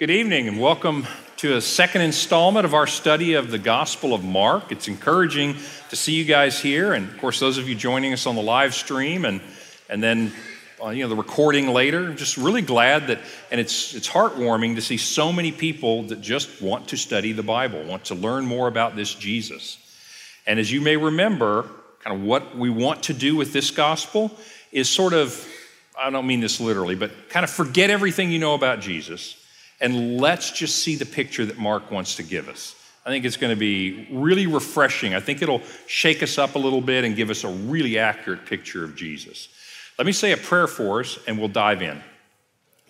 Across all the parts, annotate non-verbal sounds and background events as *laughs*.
Good evening and welcome to a second installment of our study of the Gospel of Mark. It's encouraging to see you guys here, and of course, those of you joining us on the live stream and, and then uh, you know the recording later. Just really glad that, and it's it's heartwarming to see so many people that just want to study the Bible, want to learn more about this Jesus. And as you may remember, kind of what we want to do with this gospel is sort of, I don't mean this literally, but kind of forget everything you know about Jesus and let's just see the picture that Mark wants to give us. I think it's going to be really refreshing. I think it'll shake us up a little bit and give us a really accurate picture of Jesus. Let me say a prayer for us and we'll dive in.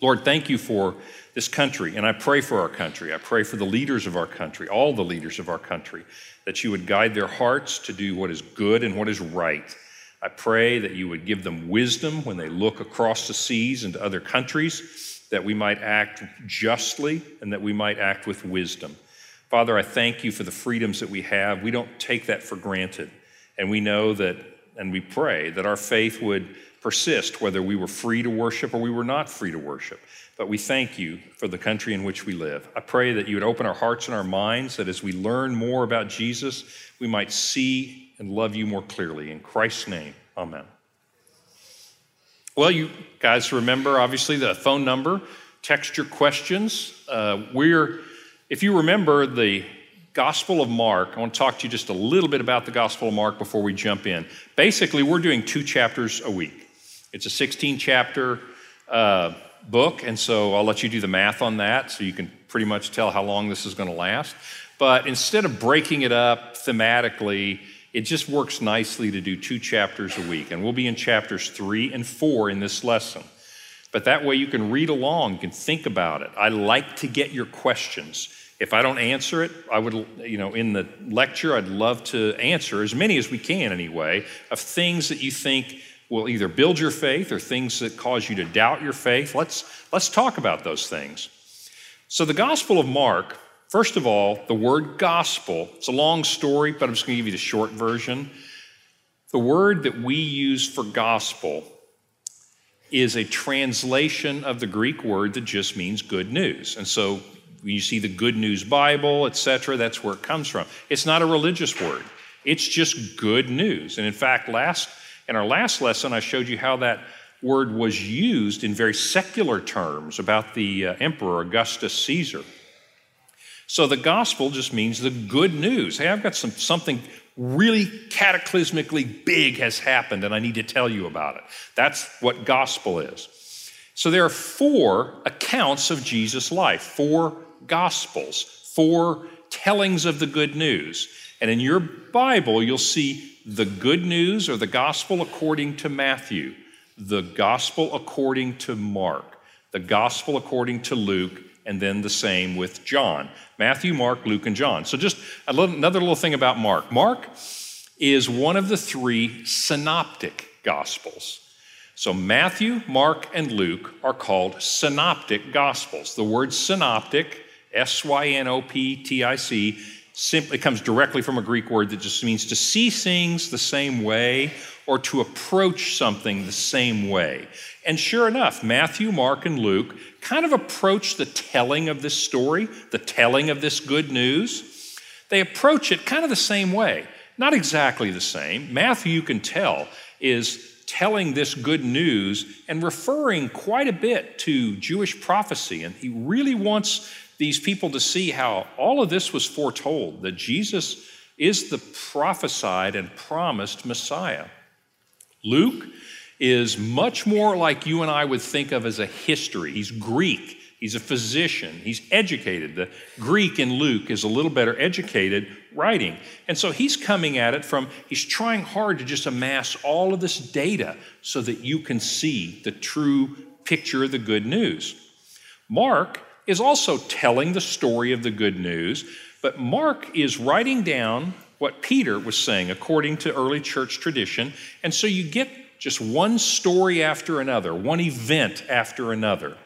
Lord, thank you for this country, and I pray for our country. I pray for the leaders of our country, all the leaders of our country, that you would guide their hearts to do what is good and what is right. I pray that you would give them wisdom when they look across the seas into other countries that we might act justly and that we might act with wisdom. Father, I thank you for the freedoms that we have. We don't take that for granted. And we know that, and we pray that our faith would persist, whether we were free to worship or we were not free to worship. But we thank you for the country in which we live. I pray that you would open our hearts and our minds, that as we learn more about Jesus, we might see and love you more clearly. In Christ's name, amen. Well, you guys remember, obviously, the phone number. Text your questions. Uh, we're, if you remember the Gospel of Mark, I want to talk to you just a little bit about the Gospel of Mark before we jump in. Basically, we're doing two chapters a week. It's a 16 chapter uh, book, and so I'll let you do the math on that so you can pretty much tell how long this is going to last. But instead of breaking it up thematically, it just works nicely to do two chapters a week. And we'll be in chapters three and four in this lesson. But that way you can read along, you can think about it. I like to get your questions. If I don't answer it, I would, you know, in the lecture, I'd love to answer as many as we can anyway of things that you think will either build your faith or things that cause you to doubt your faith. Let's, let's talk about those things. So, the Gospel of Mark First of all, the word gospel, it's a long story, but I'm just going to give you the short version. The word that we use for gospel is a translation of the Greek word that just means good news. And so when you see the Good News Bible, etc., that's where it comes from. It's not a religious word. It's just good news. And in fact, last in our last lesson, I showed you how that word was used in very secular terms about the uh, emperor Augustus Caesar. So the gospel just means the good news. Hey, I've got some, something really cataclysmically big has happened and I need to tell you about it. That's what gospel is. So there are four accounts of Jesus' life, four gospels, four tellings of the good news. And in your Bible, you'll see the good news or the gospel according to Matthew, the gospel according to Mark, the gospel according to Luke, and then the same with John Matthew, Mark, Luke, and John. So, just another little thing about Mark. Mark is one of the three synoptic gospels. So, Matthew, Mark, and Luke are called synoptic gospels. The word synoptic, S Y N O P T I C, simply comes directly from a Greek word that just means to see things the same way or to approach something the same way. And sure enough, Matthew, Mark, and Luke kind of approach the telling of this story, the telling of this good news. They approach it kind of the same way. Not exactly the same. Matthew, you can tell, is telling this good news and referring quite a bit to Jewish prophecy. And he really wants these people to see how all of this was foretold, that Jesus is the prophesied and promised Messiah. Luke is much more like you and I would think of as a history. He's Greek, he's a physician, he's educated. The Greek in Luke is a little better educated writing. And so he's coming at it from, he's trying hard to just amass all of this data so that you can see the true picture of the good news. Mark is also telling the story of the good news, but Mark is writing down what Peter was saying according to early church tradition. And so you get just one story after another, one event after another.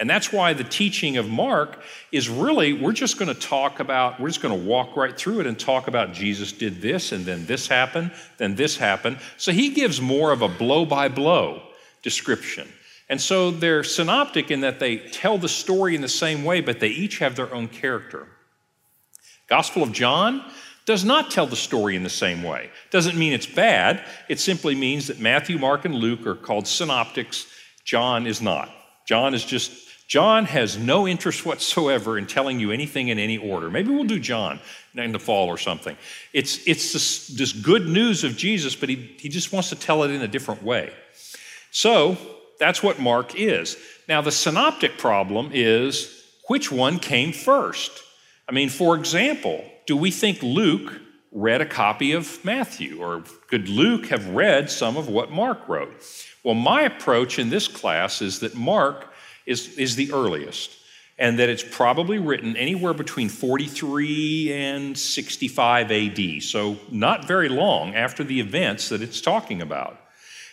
And that's why the teaching of Mark is really, we're just going to talk about, we're just going to walk right through it and talk about Jesus did this, and then this happened, then this happened. So he gives more of a blow by blow description. And so they're synoptic in that they tell the story in the same way, but they each have their own character. Gospel of John does not tell the story in the same way. Doesn't mean it's bad. It simply means that Matthew, Mark, and Luke are called synoptics. John is not. John is just John has no interest whatsoever in telling you anything in any order. Maybe we'll do John in the fall or something. It's, it's this, this good news of Jesus, but he, he just wants to tell it in a different way. So that's what Mark is. Now, the synoptic problem is which one came first? I mean, for example, do we think Luke read a copy of Matthew, or could Luke have read some of what Mark wrote? Well, my approach in this class is that Mark is, is the earliest, and that it's probably written anywhere between 43 and 65 AD, so not very long after the events that it's talking about.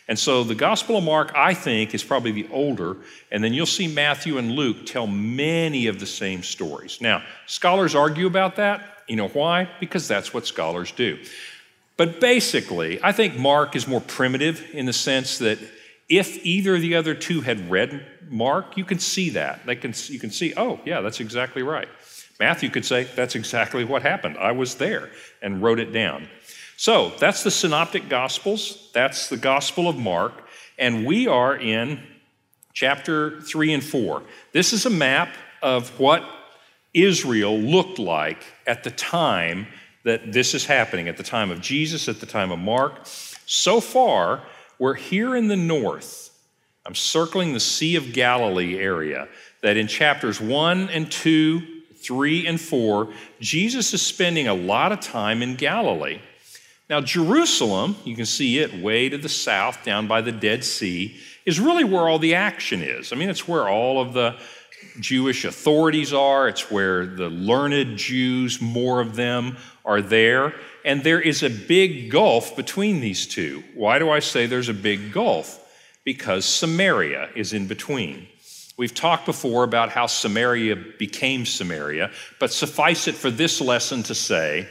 And so the Gospel of Mark, I think, is probably the older, and then you'll see Matthew and Luke tell many of the same stories. Now, scholars argue about that. You know why? Because that's what scholars do. But basically, I think Mark is more primitive in the sense that if either of the other two had read Mark, you can see that. They can, you can see, oh, yeah, that's exactly right. Matthew could say, that's exactly what happened. I was there and wrote it down. So that's the Synoptic Gospels. That's the Gospel of Mark. And we are in chapter 3 and 4. This is a map of what Israel looked like at the time that this is happening, at the time of Jesus, at the time of Mark. So far, we're here in the north. I'm circling the Sea of Galilee area that in chapters 1 and 2, 3 and 4, Jesus is spending a lot of time in Galilee. Now, Jerusalem, you can see it way to the south down by the Dead Sea, is really where all the action is. I mean, it's where all of the Jewish authorities are, it's where the learned Jews, more of them, are there. And there is a big gulf between these two. Why do I say there's a big gulf? Because Samaria is in between. We've talked before about how Samaria became Samaria, but suffice it for this lesson to say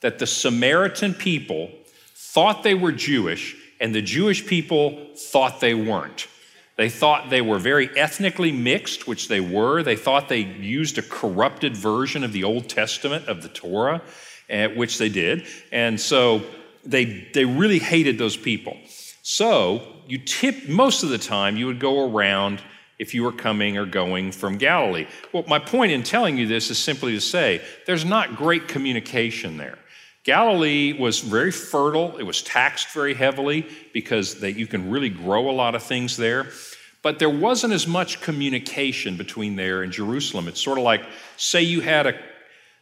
that the Samaritan people thought they were Jewish and the Jewish people thought they weren't. They thought they were very ethnically mixed, which they were. They thought they used a corrupted version of the Old Testament, of the Torah, eh, which they did. And so they, they really hated those people. So you tip, most of the time, you would go around if you were coming or going from Galilee. Well, my point in telling you this is simply to say there's not great communication there. Galilee was very fertile. It was taxed very heavily because they, you can really grow a lot of things there. But there wasn't as much communication between there and Jerusalem. It's sort of like, say, you had a,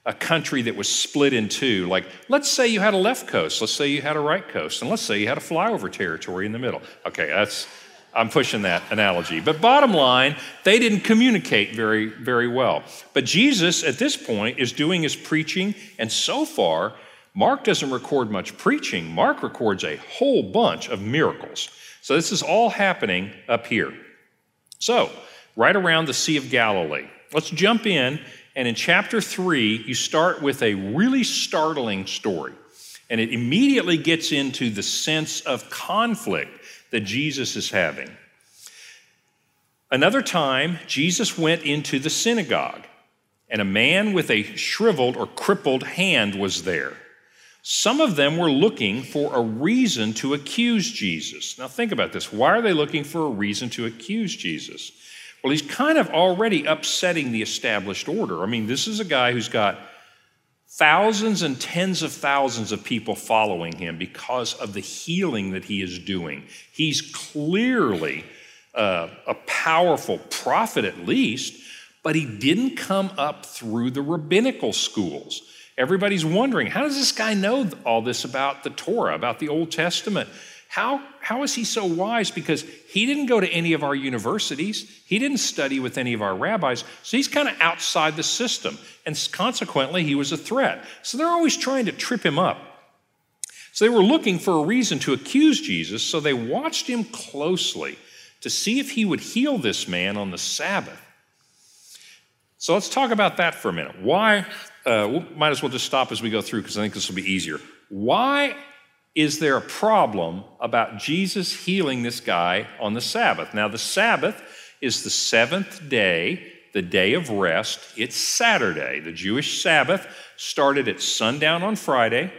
a country that was split in two. Like, let's say you had a left coast, let's say you had a right coast, and let's say you had a flyover territory in the middle. Okay, that's, I'm pushing that analogy. But bottom line, they didn't communicate very, very well. But Jesus, at this point, is doing his preaching, and so far, Mark doesn't record much preaching, Mark records a whole bunch of miracles. So this is all happening up here. So, right around the Sea of Galilee. Let's jump in, and in chapter 3, you start with a really startling story. And it immediately gets into the sense of conflict that Jesus is having. Another time, Jesus went into the synagogue, and a man with a shriveled or crippled hand was there. Some of them were looking for a reason to accuse Jesus. Now, think about this. Why are they looking for a reason to accuse Jesus? Well, he's kind of already upsetting the established order. I mean, this is a guy who's got thousands and tens of thousands of people following him because of the healing that he is doing. He's clearly uh, a powerful prophet, at least, but he didn't come up through the rabbinical schools. Everybody's wondering how does this guy know all this about the Torah, about the Old Testament? How, how is he so wise? Because he didn't go to any of our universities, he didn't study with any of our rabbis, so he's kind of outside the system. And consequently, he was a threat. So they're always trying to trip him up. So they were looking for a reason to accuse Jesus, so they watched him closely to see if he would heal this man on the Sabbath. So let's talk about that for a minute. Why uh, we might as well just stop as we go through because I think this will be easier. Why is there a problem about Jesus healing this guy on the Sabbath? Now, the Sabbath is the seventh day, the day of rest. It's Saturday. The Jewish Sabbath started at sundown on Friday,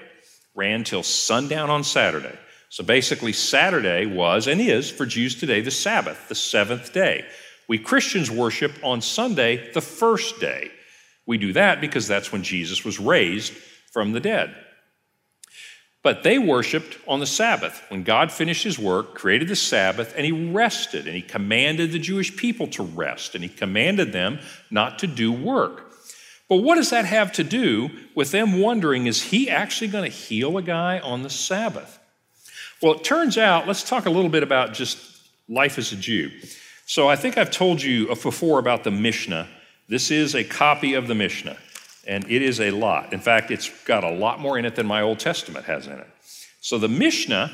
ran till sundown on Saturday. So basically, Saturday was and is for Jews today the Sabbath, the seventh day. We Christians worship on Sunday, the first day. We do that because that's when Jesus was raised from the dead. But they worshiped on the Sabbath when God finished his work, created the Sabbath, and he rested, and he commanded the Jewish people to rest, and he commanded them not to do work. But what does that have to do with them wondering is he actually going to heal a guy on the Sabbath? Well, it turns out, let's talk a little bit about just life as a Jew. So I think I've told you before about the Mishnah. This is a copy of the Mishnah, and it is a lot. In fact, it's got a lot more in it than my Old Testament has in it. So the Mishnah,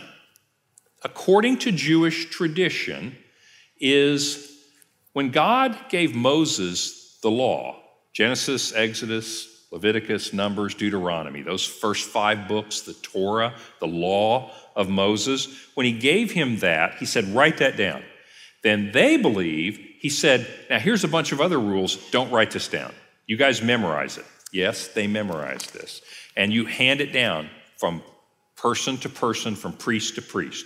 according to Jewish tradition, is when God gave Moses the law Genesis, Exodus, Leviticus, Numbers, Deuteronomy, those first five books, the Torah, the law of Moses, when he gave him that, he said, Write that down. Then they believe, he said, Now here's a bunch of other rules, don't write this down. You guys memorize it. Yes, they memorized this. And you hand it down from person to person, from priest to priest.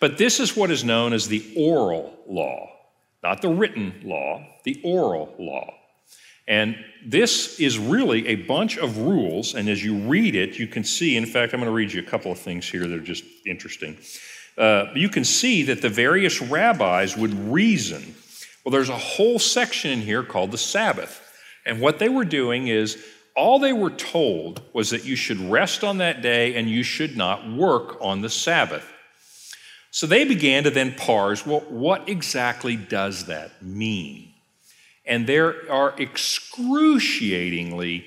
But this is what is known as the oral law, not the written law, the oral law. And this is really a bunch of rules, and as you read it, you can see, in fact, I'm going to read you a couple of things here that are just interesting. Uh, you can see that the various rabbis would reason. Well, there's a whole section in here called the Sabbath. And what they were doing is all they were told was that you should rest on that day and you should not work on the Sabbath. So they began to then parse well, what exactly does that mean? And there are excruciatingly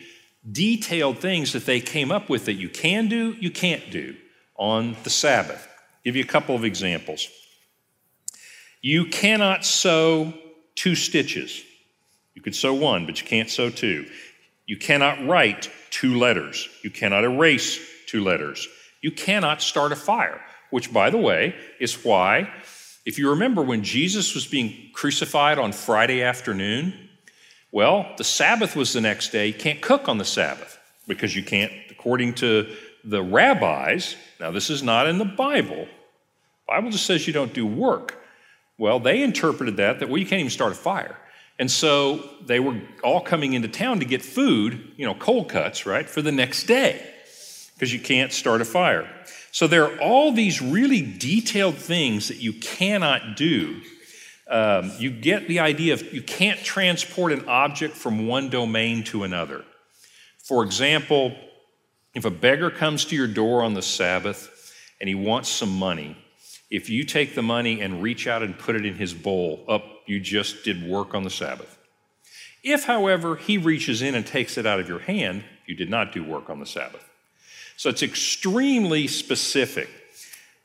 detailed things that they came up with that you can do, you can't do on the Sabbath. I'll give you a couple of examples. You cannot sew two stitches. You could sew one, but you can't sew two. You cannot write two letters. You cannot erase two letters. You cannot start a fire, which, by the way, is why if you remember when Jesus was being crucified on Friday afternoon, well, the Sabbath was the next day. You can't cook on the Sabbath because you can't, according to the rabbis, now this is not in the Bible. The Bible just says you don't do work. Well, they interpreted that that well, you can't even start a fire. And so they were all coming into town to get food, you know, cold cuts, right, for the next day because you can't start a fire. So there are all these really detailed things that you cannot do. Um, you get the idea of you can't transport an object from one domain to another. For example, if a beggar comes to your door on the Sabbath and he wants some money, if you take the money and reach out and put it in his bowl, up, you just did work on the Sabbath. If, however, he reaches in and takes it out of your hand, you did not do work on the Sabbath. So it's extremely specific.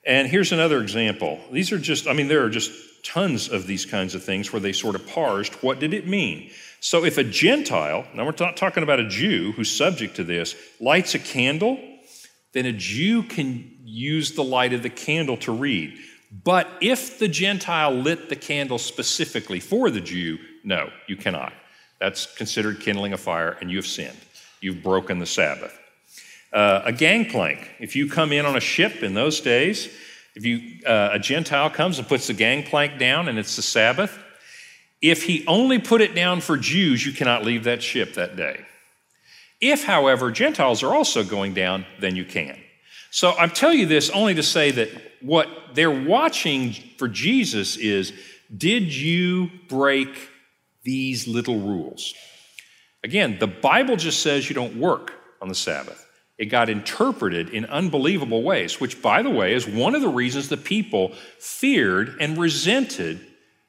And here's another example. These are just, I mean, there are just tons of these kinds of things where they sort of parsed what did it mean? So if a Gentile, now we're not talking about a Jew who's subject to this, lights a candle, then a Jew can use the light of the candle to read. But if the Gentile lit the candle specifically for the Jew, no, you cannot. That's considered kindling a fire, and you have sinned. You've broken the Sabbath. Uh, a gangplank. If you come in on a ship in those days, if you, uh, a Gentile comes and puts the gangplank down and it's the Sabbath, if he only put it down for Jews, you cannot leave that ship that day. If, however, Gentiles are also going down, then you can. So I'm telling you this only to say that what they're watching for Jesus is did you break these little rules? Again, the Bible just says you don't work on the Sabbath it got interpreted in unbelievable ways, which, by the way, is one of the reasons the people feared and resented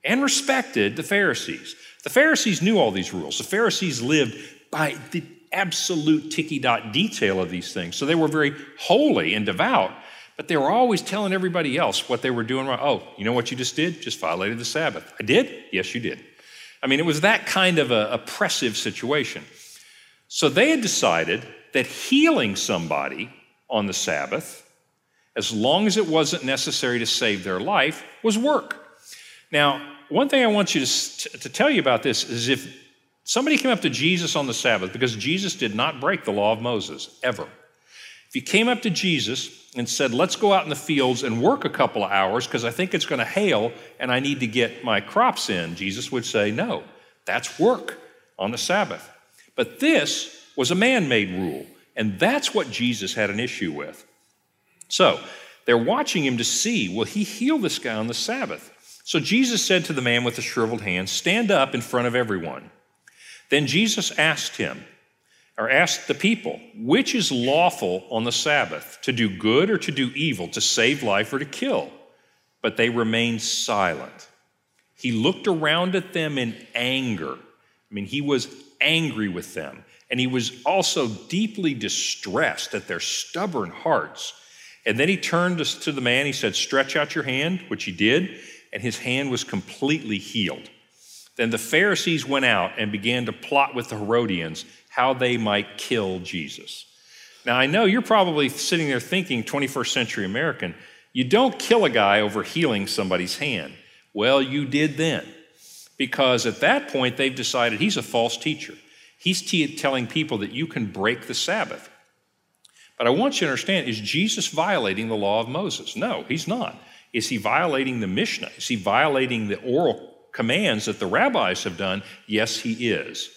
and respected the Pharisees. The Pharisees knew all these rules. The Pharisees lived by the absolute ticky dot detail of these things. So they were very holy and devout, but they were always telling everybody else what they were doing wrong. Oh, you know what you just did? Just violated the Sabbath. I did? Yes, you did. I mean, it was that kind of a oppressive situation. So they had decided that healing somebody on the Sabbath as long as it wasn't necessary to save their life, was work. Now, one thing I want you to, to tell you about this is if somebody came up to Jesus on the Sabbath, because Jesus did not break the law of Moses, ever. If you came up to Jesus and said, Let's go out in the fields and work a couple of hours because I think it's going to hail and I need to get my crops in, Jesus would say, No, that's work on the Sabbath. But this was a man made rule, and that's what Jesus had an issue with. So they're watching him to see will he heal this guy on the Sabbath? So Jesus said to the man with the shriveled hand, Stand up in front of everyone. Then Jesus asked him, or asked the people, Which is lawful on the Sabbath, to do good or to do evil, to save life or to kill? But they remained silent. He looked around at them in anger. I mean, he was angry with them. And he was also deeply distressed at their stubborn hearts. And then he turned to the man. He said, Stretch out your hand, which he did, and his hand was completely healed. Then the Pharisees went out and began to plot with the Herodians how they might kill Jesus. Now, I know you're probably sitting there thinking, 21st century American, you don't kill a guy over healing somebody's hand. Well, you did then, because at that point they've decided he's a false teacher. He's t- telling people that you can break the Sabbath. But I want you to understand is Jesus violating the law of Moses? No, he's not. Is he violating the Mishnah? Is he violating the oral commands that the rabbis have done? Yes, he is.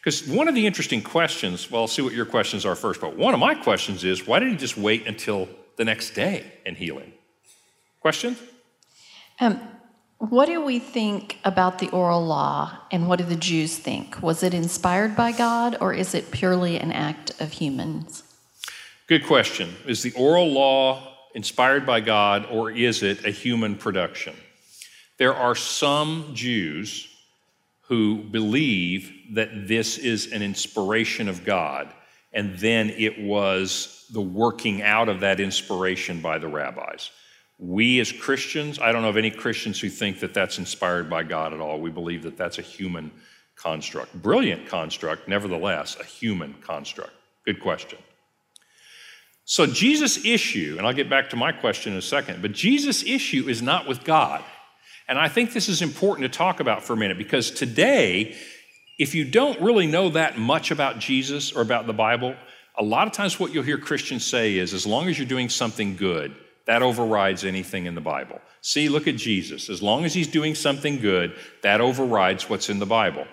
Because one of the interesting questions, well, I'll see what your questions are first, but one of my questions is why did he just wait until the next day and heal him? Questions? Um, what do we think about the oral law and what do the Jews think? Was it inspired by God or is it purely an act of humans? Good question. Is the oral law inspired by God or is it a human production? There are some Jews who believe that this is an inspiration of God and then it was the working out of that inspiration by the rabbis. We as Christians, I don't know of any Christians who think that that's inspired by God at all. We believe that that's a human construct. Brilliant construct, nevertheless, a human construct. Good question. So, Jesus' issue, and I'll get back to my question in a second, but Jesus' issue is not with God. And I think this is important to talk about for a minute because today, if you don't really know that much about Jesus or about the Bible, a lot of times what you'll hear Christians say is as long as you're doing something good, that overrides anything in the Bible. See, look at Jesus. As long as he's doing something good, that overrides what's in the Bible.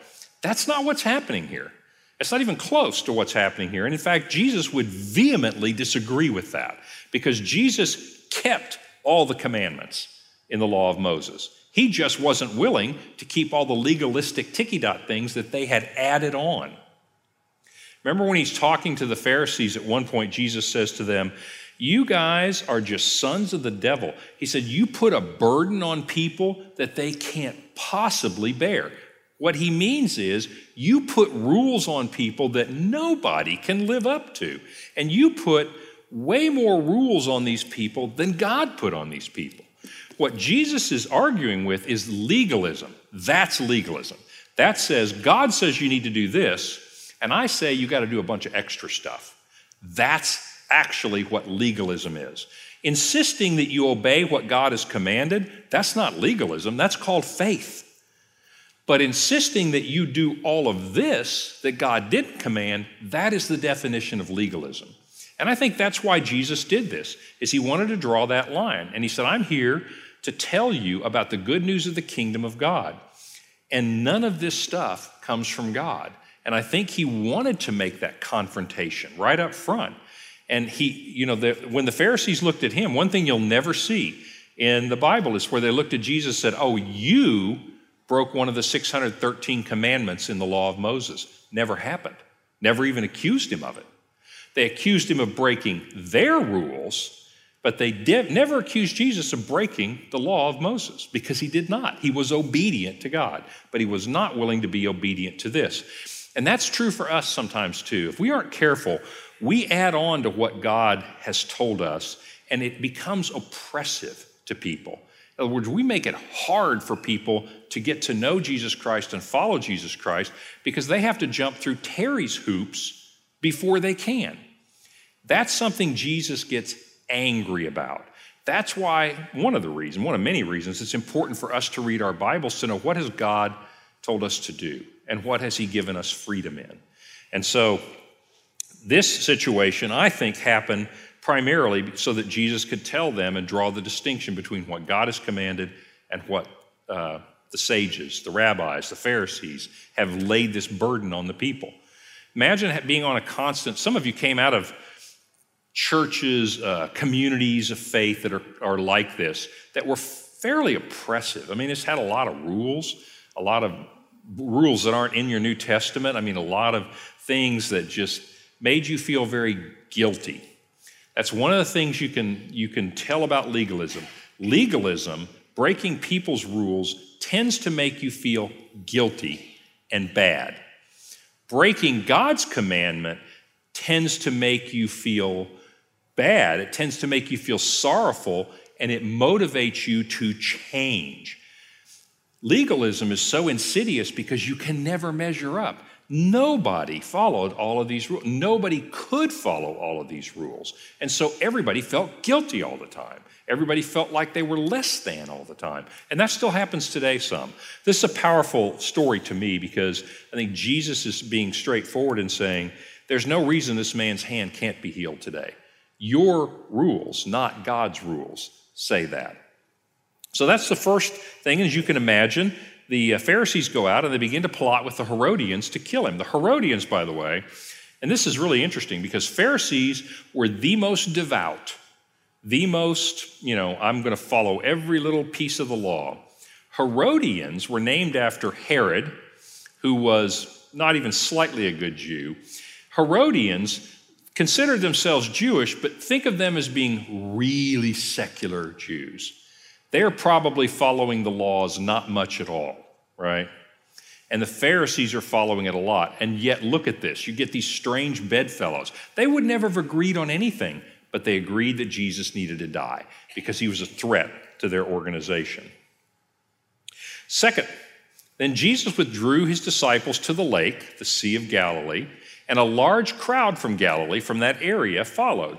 That's not what's happening here. It's not even close to what's happening here. And in fact, Jesus would vehemently disagree with that because Jesus kept all the commandments in the law of Moses. He just wasn't willing to keep all the legalistic ticky dot things that they had added on. Remember when he's talking to the Pharisees at one point, Jesus says to them, you guys are just sons of the devil. He said, You put a burden on people that they can't possibly bear. What he means is, you put rules on people that nobody can live up to. And you put way more rules on these people than God put on these people. What Jesus is arguing with is legalism. That's legalism. That says, God says you need to do this, and I say you got to do a bunch of extra stuff. That's actually what legalism is. Insisting that you obey what God has commanded, that's not legalism, that's called faith. But insisting that you do all of this that God didn't command, that is the definition of legalism. And I think that's why Jesus did this, is he wanted to draw that line. And he said, I'm here to tell you about the good news of the kingdom of God. And none of this stuff comes from God. And I think he wanted to make that confrontation right up front. And he, you know, the, when the Pharisees looked at him, one thing you'll never see in the Bible is where they looked at Jesus and said, Oh, you broke one of the 613 commandments in the law of Moses. Never happened. Never even accused him of it. They accused him of breaking their rules, but they never accused Jesus of breaking the law of Moses because he did not. He was obedient to God, but he was not willing to be obedient to this. And that's true for us sometimes too. If we aren't careful, we add on to what God has told us, and it becomes oppressive to people. In other words, we make it hard for people to get to know Jesus Christ and follow Jesus Christ because they have to jump through Terry's hoops before they can. That's something Jesus gets angry about. That's why, one of the reasons, one of many reasons, it's important for us to read our Bibles to know what has God told us to do and what has He given us freedom in. And so, this situation, I think, happened primarily so that Jesus could tell them and draw the distinction between what God has commanded and what uh, the sages, the rabbis, the Pharisees have laid this burden on the people. Imagine being on a constant, some of you came out of churches, uh, communities of faith that are, are like this, that were fairly oppressive. I mean, it's had a lot of rules, a lot of rules that aren't in your New Testament. I mean, a lot of things that just made you feel very guilty. That's one of the things you can, you can tell about legalism. Legalism, breaking people's rules, tends to make you feel guilty and bad. Breaking God's commandment tends to make you feel bad. It tends to make you feel sorrowful and it motivates you to change. Legalism is so insidious because you can never measure up. Nobody followed all of these rules. Nobody could follow all of these rules. And so everybody felt guilty all the time. Everybody felt like they were less than all the time. And that still happens today some. This is a powerful story to me because I think Jesus is being straightforward in saying, there's no reason this man's hand can't be healed today. Your rules, not God's rules, say that. So that's the first thing, as you can imagine the uh, Pharisees go out and they begin to plot with the Herodians to kill him. The Herodians, by the way, and this is really interesting because Pharisees were the most devout, the most, you know, I'm going to follow every little piece of the law. Herodians were named after Herod, who was not even slightly a good Jew. Herodians considered themselves Jewish, but think of them as being really secular Jews. They are probably following the laws not much at all right? And the Pharisees are following it a lot. And yet, look at this. You get these strange bedfellows. They would never have agreed on anything, but they agreed that Jesus needed to die because he was a threat to their organization. Second, then Jesus withdrew his disciples to the lake, the Sea of Galilee, and a large crowd from Galilee, from that area, followed.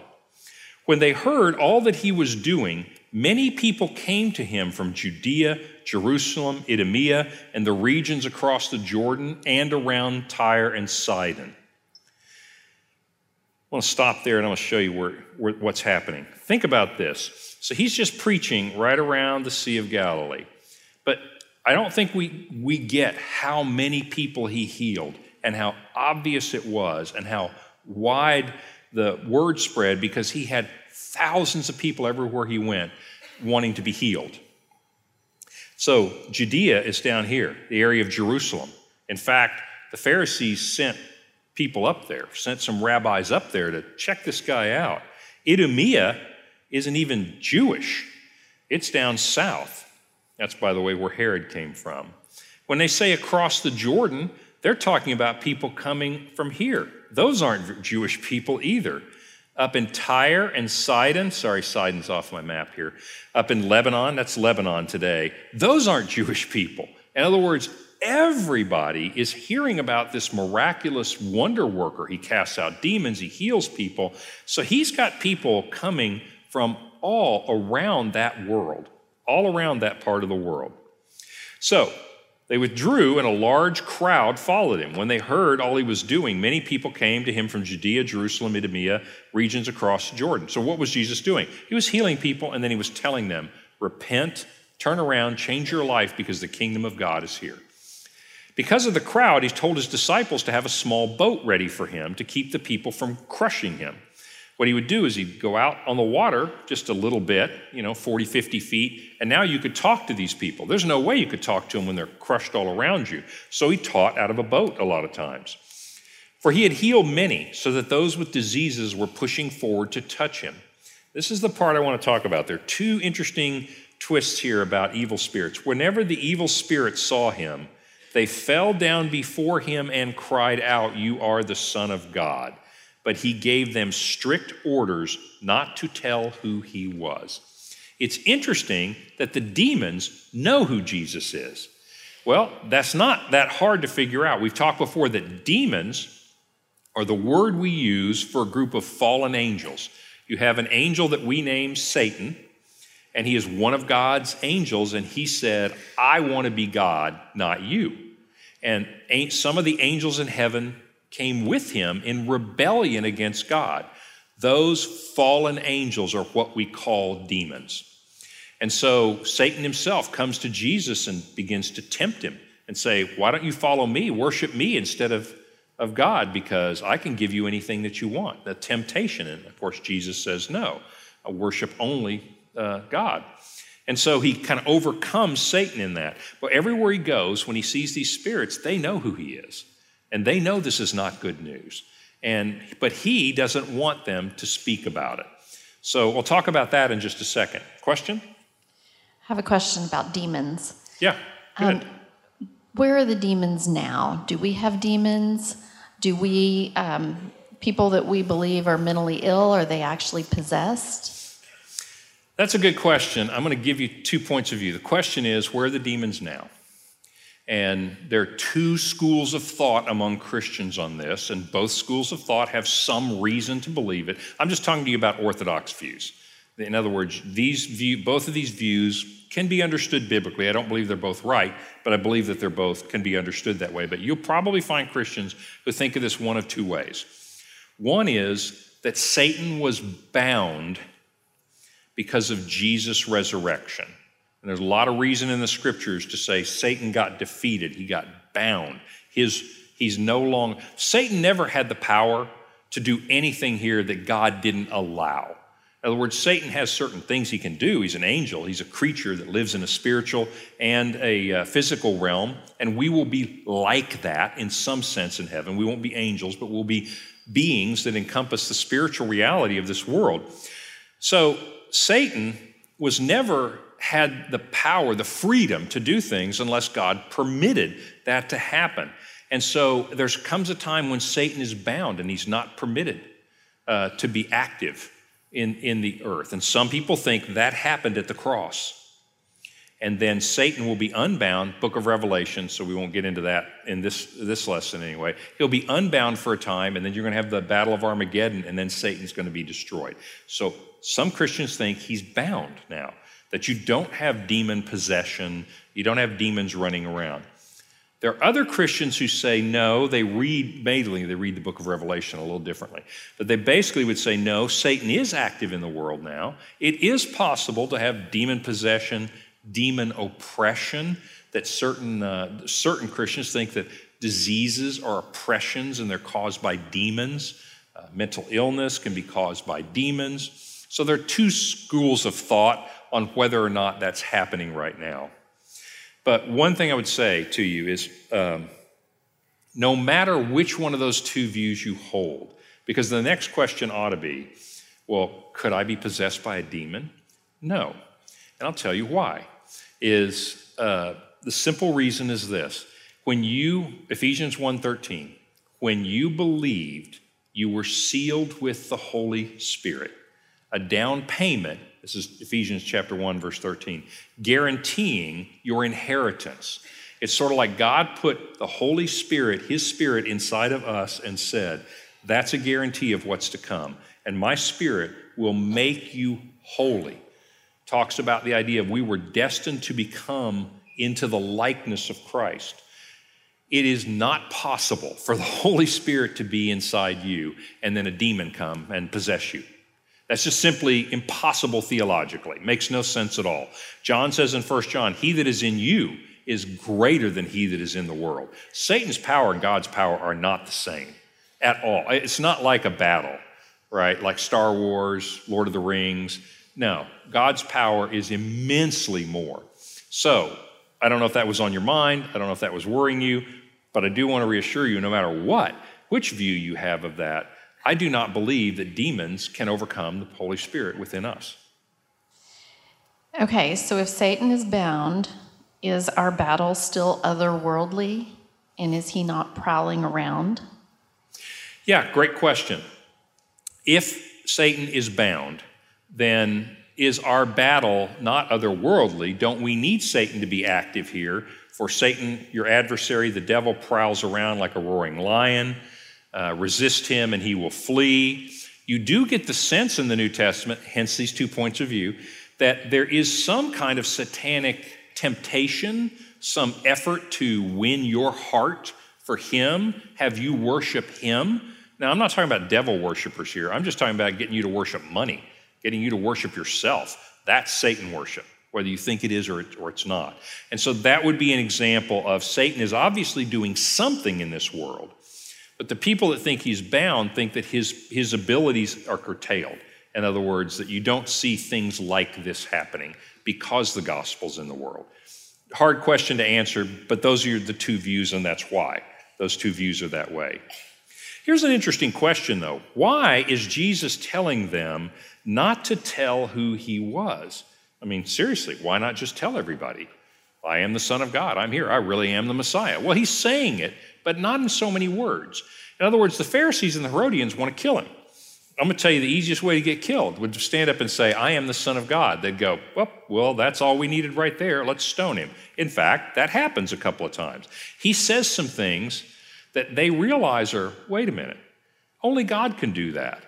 When they heard all that he was doing, many people came to him from Judea Jerusalem, Idumea, and the regions across the Jordan and around Tyre and Sidon. I want to stop there and I'm going to show you where, where, what's happening. Think about this. So he's just preaching right around the Sea of Galilee. But I don't think we, we get how many people he healed and how obvious it was and how wide the word spread because he had thousands of people everywhere he went wanting to be healed. So Judea is down here, the area of Jerusalem. In fact, the Pharisees sent people up there, sent some rabbis up there to check this guy out. Idumea isn't even Jewish, it's down south. That's, by the way, where Herod came from. When they say across the Jordan, they're talking about people coming from here. Those aren't Jewish people either up in Tyre and Sidon. Sorry, Sidon's off my map here. Up in Lebanon, that's Lebanon today. Those aren't Jewish people. In other words, everybody is hearing about this miraculous wonder worker. He casts out demons, he heals people. So he's got people coming from all around that world, all around that part of the world. So they withdrew, and a large crowd followed him. When they heard all he was doing, many people came to him from Judea, Jerusalem, Idumea, regions across Jordan. So, what was Jesus doing? He was healing people, and then he was telling them, Repent, turn around, change your life, because the kingdom of God is here. Because of the crowd, he told his disciples to have a small boat ready for him to keep the people from crushing him. What he would do is he'd go out on the water just a little bit, you know, 40, 50 feet, and now you could talk to these people. There's no way you could talk to them when they're crushed all around you. So he taught out of a boat a lot of times. For he had healed many, so that those with diseases were pushing forward to touch him. This is the part I want to talk about. There are two interesting twists here about evil spirits. Whenever the evil spirits saw him, they fell down before him and cried out, You are the Son of God but he gave them strict orders not to tell who he was. It's interesting that the demons know who Jesus is. Well, that's not that hard to figure out. We've talked before that demons are the word we use for a group of fallen angels. You have an angel that we name Satan, and he is one of God's angels, and he said, I want to be God, not you. And some of the angels in heaven came with him in rebellion against God. Those fallen angels are what we call demons. And so Satan himself comes to Jesus and begins to tempt him and say, Why don't you follow me? Worship me instead of, of God, because I can give you anything that you want. The temptation. And of course, Jesus says, No, I worship only uh, God. And so he kind of overcomes Satan in that. But everywhere he goes, when he sees these spirits, they know who he is. And they know this is not good news. And, but he doesn't want them to speak about it. So we'll talk about that in just a second. Question? I have a question about demons. Yeah. Um, where are the demons now? Do we have demons? Do we, um, people that we believe are mentally ill, are they actually possessed? That's a good question. I'm going to give you two points of view. The question is where are the demons now? And there are two schools of thought among Christians on this, and both schools of thought have some reason to believe it. I'm just talking to you about Orthodox views. In other words, these view, both of these views can be understood biblically. I don't believe they're both right, but I believe that they're both can be understood that way. But you'll probably find Christians who think of this one of two ways. One is that Satan was bound because of Jesus' resurrection. And there's a lot of reason in the scriptures to say Satan got defeated, he got bound. His, he's no longer, Satan never had the power to do anything here that God didn't allow. In other words, Satan has certain things he can do. He's an angel, he's a creature that lives in a spiritual and a uh, physical realm, and we will be like that in some sense in heaven. We won't be angels, but we'll be beings that encompass the spiritual reality of this world. So, Satan was never had the power, the freedom to do things unless God permitted that to happen. And so there comes a time when Satan is bound and he's not permitted uh, to be active in, in the earth. And some people think that happened at the cross. And then Satan will be unbound, book of Revelation, so we won't get into that in this, this lesson anyway. He'll be unbound for a time, and then you're going to have the Battle of Armageddon, and then Satan's going to be destroyed. So some Christians think he's bound now, that you don't have demon possession, you don't have demons running around. There are other Christians who say no, they read, mainly they read the book of Revelation a little differently. But they basically would say no, Satan is active in the world now. It is possible to have demon possession, demon oppression, that certain, uh, certain Christians think that diseases are oppressions and they're caused by demons. Uh, mental illness can be caused by demons. So there are two schools of thought on whether or not that's happening right now. But one thing I would say to you is um, no matter which one of those two views you hold, because the next question ought to be, well, could I be possessed by a demon? No. And I'll tell you why. Is uh, the simple reason is this. When you, Ephesians 1.13, when you believed, you were sealed with the Holy Spirit, a down payment this is Ephesians chapter 1, verse 13. Guaranteeing your inheritance. It's sort of like God put the Holy Spirit, His Spirit, inside of us and said, That's a guarantee of what's to come. And my Spirit will make you holy. Talks about the idea of we were destined to become into the likeness of Christ. It is not possible for the *laughs* Holy Spirit to be inside you and then a demon come and possess you. That's just simply impossible theologically. Makes no sense at all. John says in 1 John, He that is in you is greater than he that is in the world. Satan's power and God's power are not the same at all. It's not like a battle, right? Like Star Wars, Lord of the Rings. No, God's power is immensely more. So, I don't know if that was on your mind. I don't know if that was worrying you, but I do want to reassure you no matter what, which view you have of that, I do not believe that demons can overcome the Holy Spirit within us. Okay, so if Satan is bound, is our battle still otherworldly? And is he not prowling around? Yeah, great question. If Satan is bound, then is our battle not otherworldly? Don't we need Satan to be active here? For Satan, your adversary, the devil, prowls around like a roaring lion uh, resist him and he will flee. You do get the sense in the New Testament, hence these two points of view, that there is some kind of satanic temptation, some effort to win your heart for Him, have you worship Him. Now, I'm not talking about devil worshipers here. I'm just talking about getting you to worship money, getting you to worship yourself. That's Satan worship, whether you think it is or, it, or it's not. And so that would be an example of Satan is obviously doing something in this world, but the people that think he's bound think that his, his abilities are curtailed. In other words, that you don't see things like this happening because the gospel's in the world. Hard question to answer, but those are the two views, and that's why. Those two views are that way. Here's an interesting question, though. Why is Jesus telling them not to tell who he was? I mean, seriously, why not just tell everybody? I am the Son of God. I'm here. I really am the Messiah. Well, he's saying it, but not in so many words. In other words, the Pharisees and the Herodians want to kill him. I'm going to tell you the easiest way to get killed would stand up and say, I am the Son of God. They'd go, well, well, that's all we needed right there. Let's stone him. In fact, that happens a couple of times. He says some things that they realize are, wait a minute, only God can do that.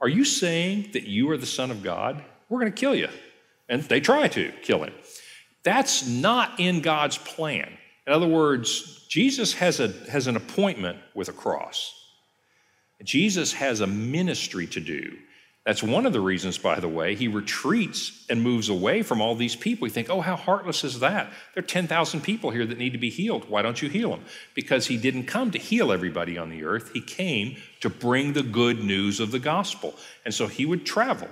Are you saying that you are the Son of God? We're going to kill you. And they try to kill him. That's not in God's plan. In other words, Jesus has, a, has an appointment with a cross. Jesus has a ministry to do. That's one of the reasons, by the way, he retreats and moves away from all these people. You think, oh, how heartless is that? There are 10,000 people here that need to be healed. Why don't you heal them? Because he didn't come to heal everybody on the earth. He came to bring the good news of the gospel. And so he would travel.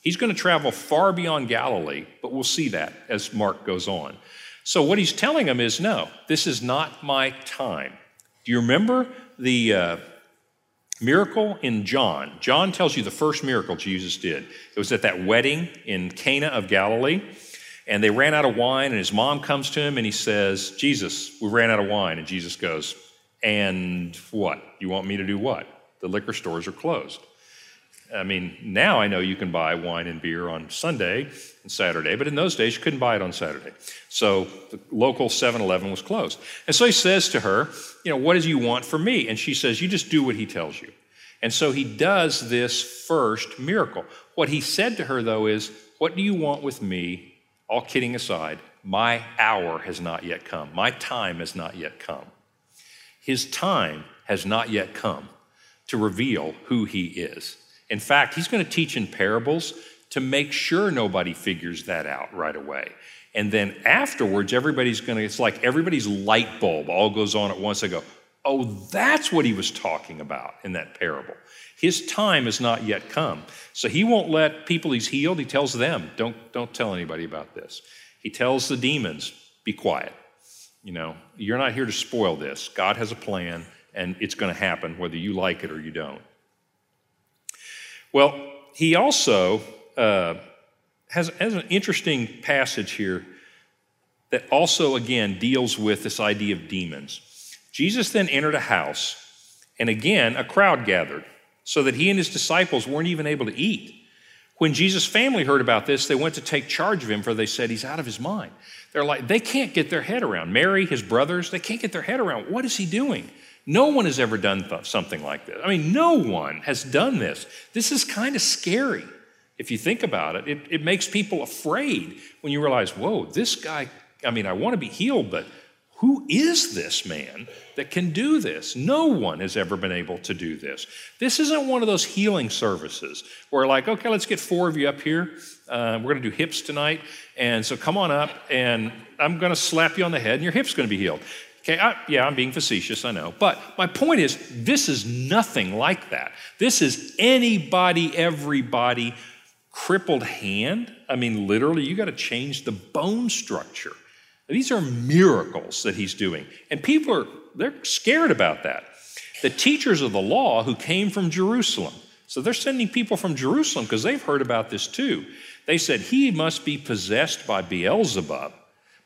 He's going to travel far beyond Galilee, but we'll see that as Mark goes on. So what he's telling them is, no, this is not my time. Do you remember the. Uh, Miracle in John. John tells you the first miracle Jesus did. It was at that wedding in Cana of Galilee, and they ran out of wine, and his mom comes to him and he says, Jesus, we ran out of wine. And Jesus goes, And what? You want me to do what? The liquor stores are closed. I mean, now I know you can buy wine and beer on Sunday and Saturday, but in those days you couldn't buy it on Saturday. So the local 7 Eleven was closed. And so he says to her, You know, what does you want from me? And she says, You just do what he tells you. And so he does this first miracle. What he said to her, though, is, What do you want with me? All kidding aside, my hour has not yet come. My time has not yet come. His time has not yet come to reveal who he is. In fact, he's going to teach in parables to make sure nobody figures that out right away. And then afterwards, everybody's going to, it's like everybody's light bulb all goes on at once. They go, oh, that's what he was talking about in that parable. His time has not yet come. So he won't let people he's healed, he tells them, don't, don't tell anybody about this. He tells the demons, be quiet. You know, you're not here to spoil this. God has a plan, and it's going to happen whether you like it or you don't. Well, he also uh, has, has an interesting passage here that also, again, deals with this idea of demons. Jesus then entered a house, and again, a crowd gathered, so that he and his disciples weren't even able to eat. When Jesus' family heard about this, they went to take charge of him, for they said he's out of his mind. They're like, they can't get their head around. Mary, his brothers, they can't get their head around. What is he doing? No one has ever done th- something like this. I mean, no one has done this. This is kind of scary if you think about it. it. It makes people afraid when you realize, whoa, this guy, I mean, I want to be healed, but who is this man that can do this? No one has ever been able to do this. This isn't one of those healing services where, like, okay, let's get four of you up here. Uh, we're going to do hips tonight. And so come on up, and I'm going to slap you on the head, and your hip's going to be healed. Okay, I, yeah, I'm being facetious, I know. But my point is, this is nothing like that. This is anybody, everybody, crippled hand. I mean, literally, you got to change the bone structure. These are miracles that he's doing. And people are, they're scared about that. The teachers of the law who came from Jerusalem, so they're sending people from Jerusalem because they've heard about this too. They said, He must be possessed by Beelzebub,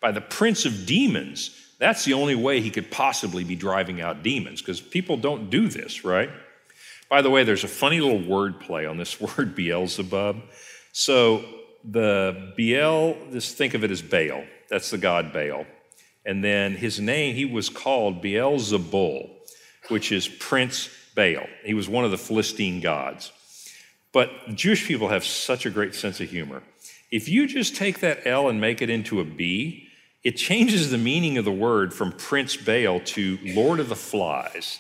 by the prince of demons. That's the only way he could possibly be driving out demons because people don't do this, right? By the way, there's a funny little word play on this *laughs* word Beelzebub. So the Beel, just think of it as Baal. That's the god Baal. And then his name, he was called Beelzebul, which is Prince Baal. He was one of the Philistine gods. But Jewish people have such a great sense of humor. If you just take that L and make it into a B, it changes the meaning of the word from Prince Baal to Lord of the Flies.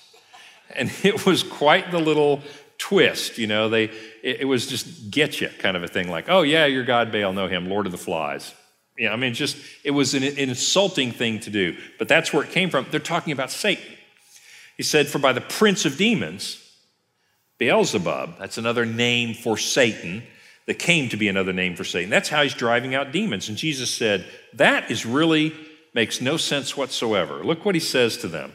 And *laughs* it was quite the little twist, you know. They it, it was just get you kind of a thing, like, oh yeah, your God Baal, know him, Lord of the Flies. Yeah, I mean, just it was an, an insulting thing to do, but that's where it came from. They're talking about Satan. He said, For by the prince of demons, Beelzebub, that's another name for Satan, that came to be another name for Satan. That's how he's driving out demons. And Jesus said, That is really makes no sense whatsoever. Look what he says to them.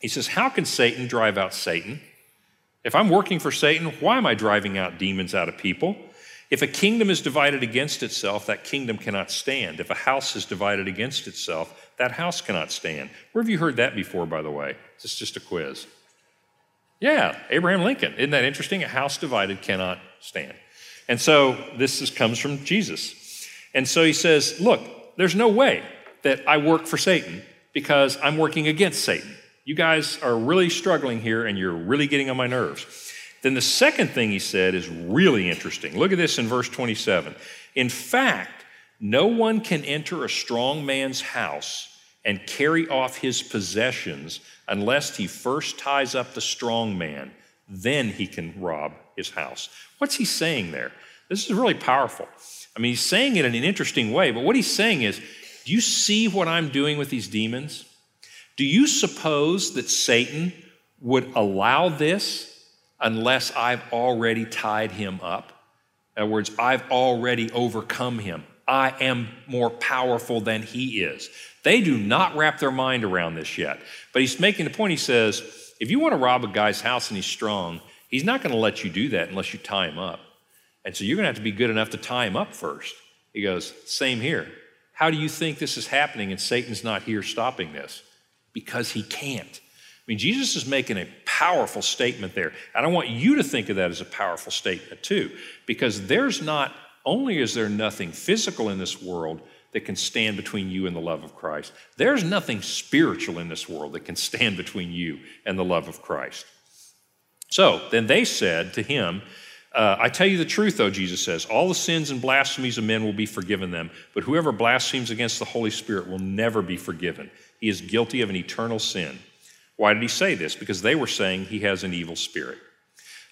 He says, How can Satan drive out Satan? If I'm working for Satan, why am I driving out demons out of people? If a kingdom is divided against itself, that kingdom cannot stand. If a house is divided against itself, that house cannot stand. Where have you heard that before, by the way? It's just a quiz. Yeah, Abraham Lincoln. Isn't that interesting? A house divided cannot stand. And so this is, comes from Jesus. And so he says, Look, there's no way that I work for Satan because I'm working against Satan. You guys are really struggling here and you're really getting on my nerves. Then the second thing he said is really interesting. Look at this in verse 27. In fact, no one can enter a strong man's house and carry off his possessions unless he first ties up the strong man. Then he can rob his house. What's he saying there? This is really powerful. I mean, he's saying it in an interesting way, but what he's saying is do you see what I'm doing with these demons? Do you suppose that Satan would allow this unless I've already tied him up. In other words, I've already overcome him. I am more powerful than he is. They do not wrap their mind around this yet. But he's making the point, he says, if you want to rob a guy's house and he's strong, he's not going to let you do that unless you tie him up. And so you're going to have to be good enough to tie him up first. He goes, same here. How do you think this is happening and Satan's not here stopping this? Because he can't I mean, Jesus is making a powerful statement there. And I want you to think of that as a powerful statement too, because there's not only is there nothing physical in this world that can stand between you and the love of Christ, there's nothing spiritual in this world that can stand between you and the love of Christ. So then they said to him, uh, I tell you the truth, though, Jesus says, all the sins and blasphemies of men will be forgiven them, but whoever blasphemes against the Holy Spirit will never be forgiven. He is guilty of an eternal sin. Why did he say this? Because they were saying he has an evil spirit.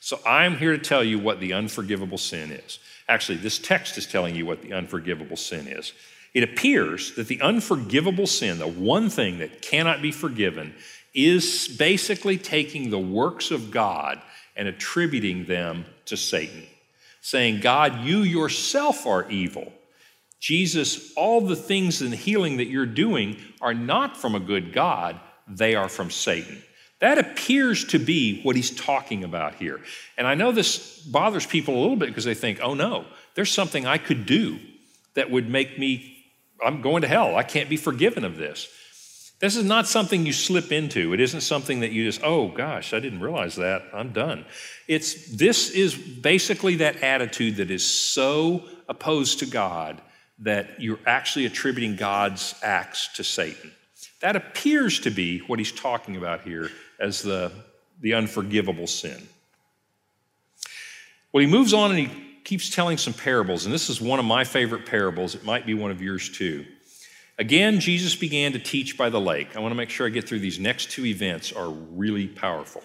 So I'm here to tell you what the unforgivable sin is. Actually, this text is telling you what the unforgivable sin is. It appears that the unforgivable sin, the one thing that cannot be forgiven, is basically taking the works of God and attributing them to Satan, saying, God, you yourself are evil. Jesus, all the things and healing that you're doing are not from a good God, they are from Satan. That appears to be what he's talking about here. And I know this bothers people a little bit because they think, oh no, there's something I could do that would make me, I'm going to hell. I can't be forgiven of this. This is not something you slip into. It isn't something that you just, oh gosh, I didn't realize that. I'm done. It's this is basically that attitude that is so opposed to God that you're actually attributing God's acts to Satan. That appears to be what he's talking about here as the, the unforgivable sin. Well, he moves on and he keeps telling some parables, and this is one of my favorite parables. It might be one of yours too. Again, Jesus began to teach by the lake. I want to make sure I get through these next two events are really powerful.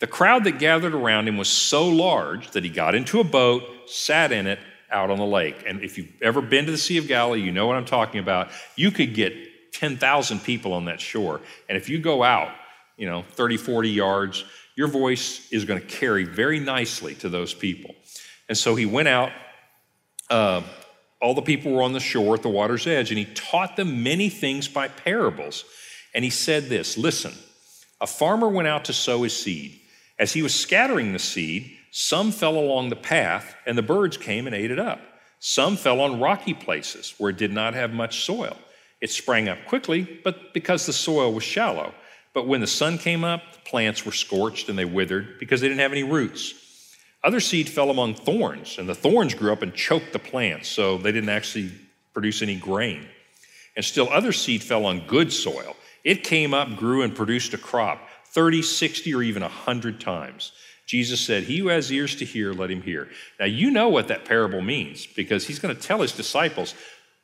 The crowd that gathered around him was so large that he got into a boat, sat in it out on the lake. And if you've ever been to the Sea of Galilee, you know what I'm talking about. You could get 10,000 people on that shore. And if you go out, you know, 30, 40 yards, your voice is going to carry very nicely to those people. And so he went out. Uh, all the people were on the shore at the water's edge, and he taught them many things by parables. And he said this Listen, a farmer went out to sow his seed. As he was scattering the seed, some fell along the path, and the birds came and ate it up. Some fell on rocky places where it did not have much soil. It sprang up quickly, but because the soil was shallow. But when the sun came up, the plants were scorched and they withered because they didn't have any roots. Other seed fell among thorns, and the thorns grew up and choked the plants, so they didn't actually produce any grain. And still other seed fell on good soil. It came up, grew, and produced a crop 30, 60, or even 100 times. Jesus said, He who has ears to hear, let him hear. Now, you know what that parable means because he's going to tell his disciples,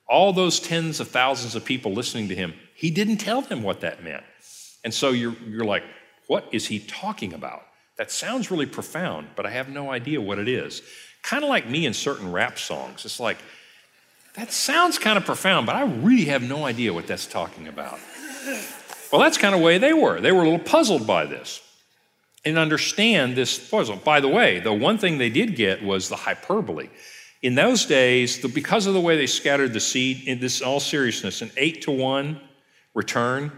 all those tens of thousands of people listening to him, he didn't tell them what that meant. And so you're, you're like, what is he talking about? That sounds really profound, but I have no idea what it is. Kind of like me in certain rap songs. It's like, that sounds kind of profound, but I really have no idea what that's talking about. Well, that's kind of the way they were. They were a little puzzled by this and understand this puzzle. By the way, the one thing they did get was the hyperbole. In those days, the, because of the way they scattered the seed, in this all seriousness, an eight to one return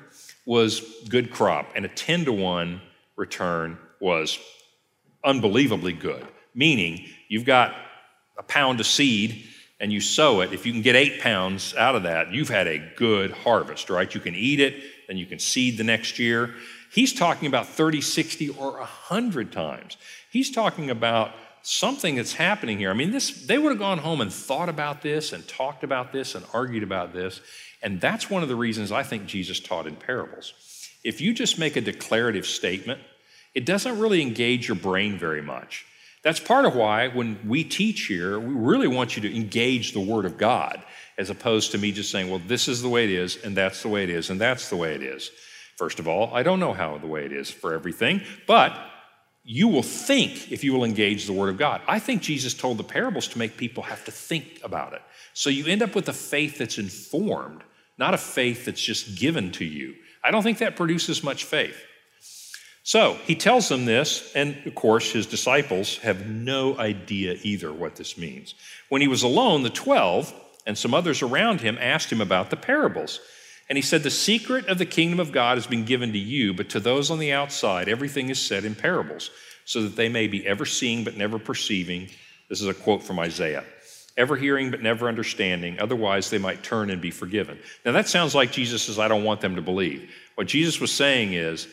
was good crop, and a 10 to one return was unbelievably good. Meaning, you've got a pound of seed and you sow it, if you can get eight pounds out of that, you've had a good harvest, right? You can eat it, then you can seed the next year. He's talking about 30, 60, or 100 times. He's talking about something that's happening here. I mean, this they would have gone home and thought about this and talked about this and argued about this. And that's one of the reasons I think Jesus taught in parables. If you just make a declarative statement, it doesn't really engage your brain very much. That's part of why when we teach here, we really want you to engage the Word of God as opposed to me just saying, well, this is the way it is, and that's the way it is, and that's the way it is. First of all, I don't know how the way it is for everything, but you will think if you will engage the Word of God. I think Jesus told the parables to make people have to think about it. So you end up with a faith that's informed, not a faith that's just given to you. I don't think that produces much faith. So he tells them this, and of course, his disciples have no idea either what this means. When he was alone, the 12 and some others around him asked him about the parables. And he said, The secret of the kingdom of God has been given to you, but to those on the outside, everything is said in parables, so that they may be ever seeing but never perceiving. This is a quote from Isaiah. Ever hearing but never understanding, otherwise they might turn and be forgiven. Now that sounds like Jesus says, I don't want them to believe. What Jesus was saying is,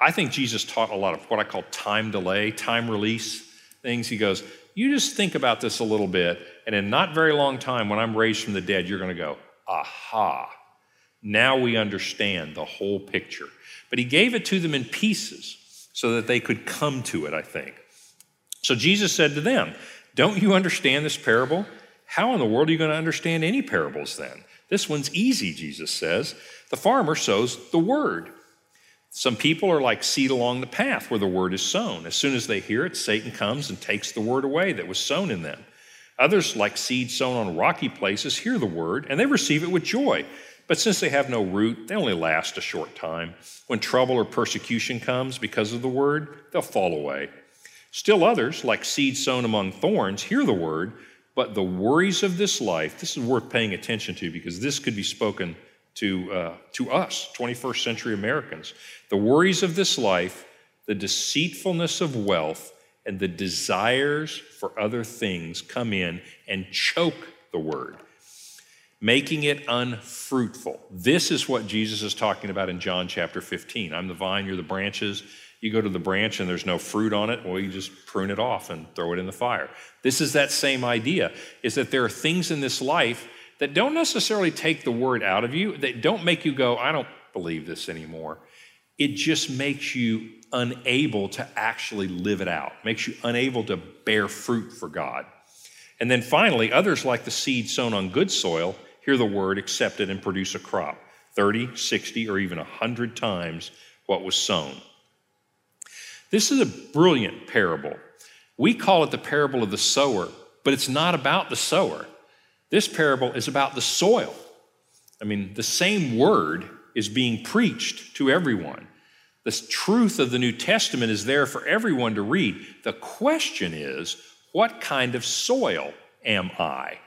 I think Jesus taught a lot of what I call time delay, time release things. He goes, You just think about this a little bit, and in not very long time, when I'm raised from the dead, you're going to go, Aha, now we understand the whole picture. But he gave it to them in pieces so that they could come to it, I think. So Jesus said to them, Don't you understand this parable? How in the world are you going to understand any parables then? This one's easy, Jesus says. The farmer sows the word. Some people are like seed along the path where the word is sown. As soon as they hear it, Satan comes and takes the word away that was sown in them. Others, like seed sown on rocky places, hear the word and they receive it with joy. But since they have no root, they only last a short time. When trouble or persecution comes because of the word, they'll fall away. Still others, like seed sown among thorns, hear the word, but the worries of this life, this is worth paying attention to because this could be spoken to, uh, to us, 21st century Americans. The worries of this life, the deceitfulness of wealth, and the desires for other things come in and choke the word, making it unfruitful. This is what Jesus is talking about in John chapter 15. I'm the vine, you're the branches. You go to the branch and there's no fruit on it, well, you just prune it off and throw it in the fire. This is that same idea, is that there are things in this life that don't necessarily take the word out of you, that don't make you go, I don't believe this anymore. It just makes you unable to actually live it out, makes you unable to bear fruit for God. And then finally, others like the seed sown on good soil hear the word, accept it, and produce a crop 30, 60, or even 100 times what was sown. This is a brilliant parable. We call it the parable of the sower, but it's not about the sower. This parable is about the soil. I mean, the same word is being preached to everyone. The truth of the New Testament is there for everyone to read. The question is, what kind of soil am I?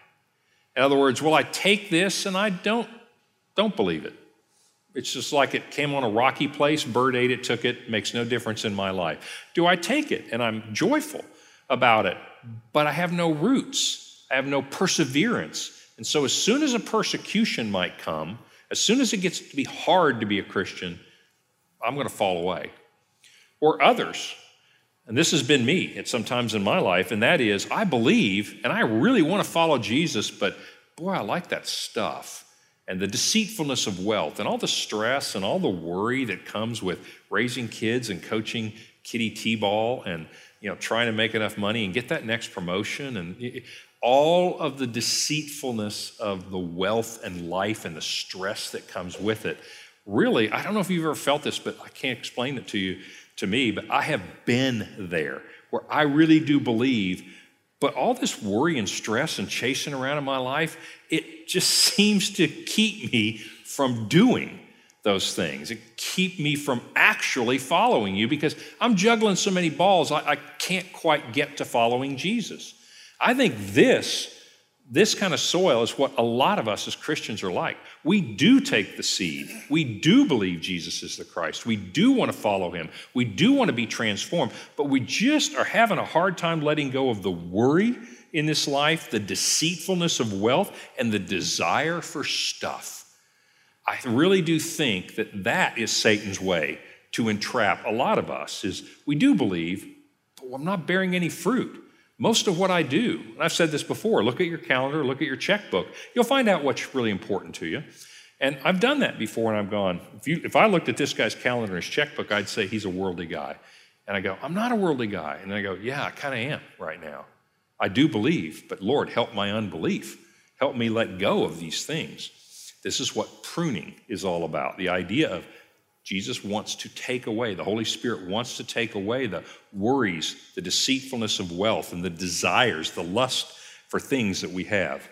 In other words, will I take this and I don't don't believe it? It's just like it came on a rocky place, bird ate it, took it, makes no difference in my life. Do I take it and I'm joyful about it, but I have no roots? I have no perseverance. And so, as soon as a persecution might come, as soon as it gets to be hard to be a Christian, I'm going to fall away. Or others, and this has been me at some times in my life, and that is I believe and I really want to follow Jesus, but boy, I like that stuff. And the deceitfulness of wealth and all the stress and all the worry that comes with raising kids and coaching kitty t-ball and you know trying to make enough money and get that next promotion and all of the deceitfulness of the wealth and life and the stress that comes with it really i don't know if you've ever felt this but i can't explain it to you to me but i have been there where i really do believe but all this worry and stress and chasing around in my life it just *laughs* seems to keep me from doing those things. It keep me from actually following you because I'm juggling so many balls, I, I, can't quite get to following Jesus. I think this, this kind of soil is what a lot of us as Christians are like. We do take the seed. We do believe Jesus is the Christ. We do want to follow him. We do want to be transformed, but we just are having a hard time letting go of the worry in this life, the deceitfulness of wealth, and the desire for stuff. I really do think that that is Satan's way to entrap a lot of us is we do believe, but I'm not bearing any fruit. Most of what I do, and I've said this before, look at your calendar, look at your checkbook. You'll find out what's really important to you. And I've done that before and I've gone, if, you, if I looked at this guy's calendar and his checkbook, I'd say he's a worldly guy. And I go, I'm not a worldly guy. And then I go, yeah, I kind of am right now. I do believe, but Lord, help my unbelief. Help me let go of these things. This is what pruning is all about the idea of Jesus wants to take away, the Holy Spirit wants to take away the worries, the deceitfulness of wealth, and the desires, the lust for things that we have.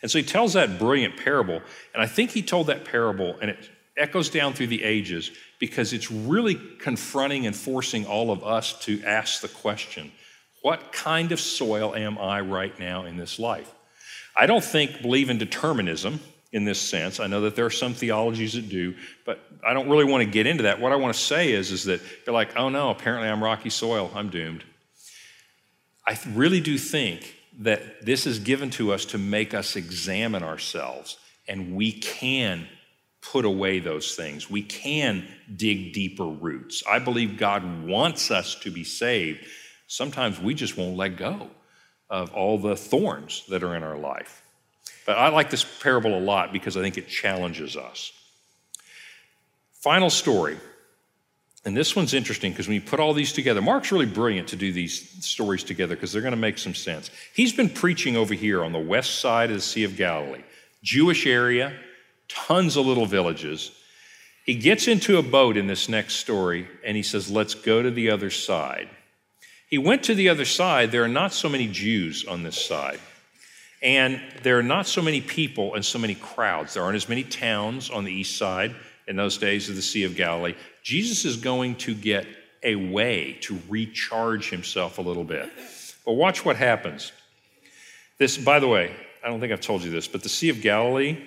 And so he tells that brilliant parable. And I think he told that parable, and it echoes down through the ages because it's really confronting and forcing all of us to ask the question what kind of soil am I right now in this life? I don't think believe in determinism in this sense. I know that there are some theologies that do, but I don't really want to get into that. What I want to say is, is that you're like, oh no, apparently I'm rocky soil, I'm doomed. I really do think that this is given to us to make us examine ourselves, and we can put away those things. We can dig deeper roots. I believe God wants us to be saved. Sometimes we just won't let go of all the thorns that are in our life. But I like this parable a lot because I think it challenges us. Final story. And this one's interesting because when you put all these together, Mark's really brilliant to do these stories together because they're going to make some sense. He's been preaching over here on the west side of the Sea of Galilee, Jewish area, tons of little villages. He gets into a boat in this next story and he says, Let's go to the other side. He went to the other side. There are not so many Jews on this side. And there are not so many people and so many crowds. There aren't as many towns on the east side in those days of the Sea of Galilee. Jesus is going to get a way to recharge himself a little bit. But watch what happens. This, by the way, I don't think I've told you this, but the Sea of Galilee,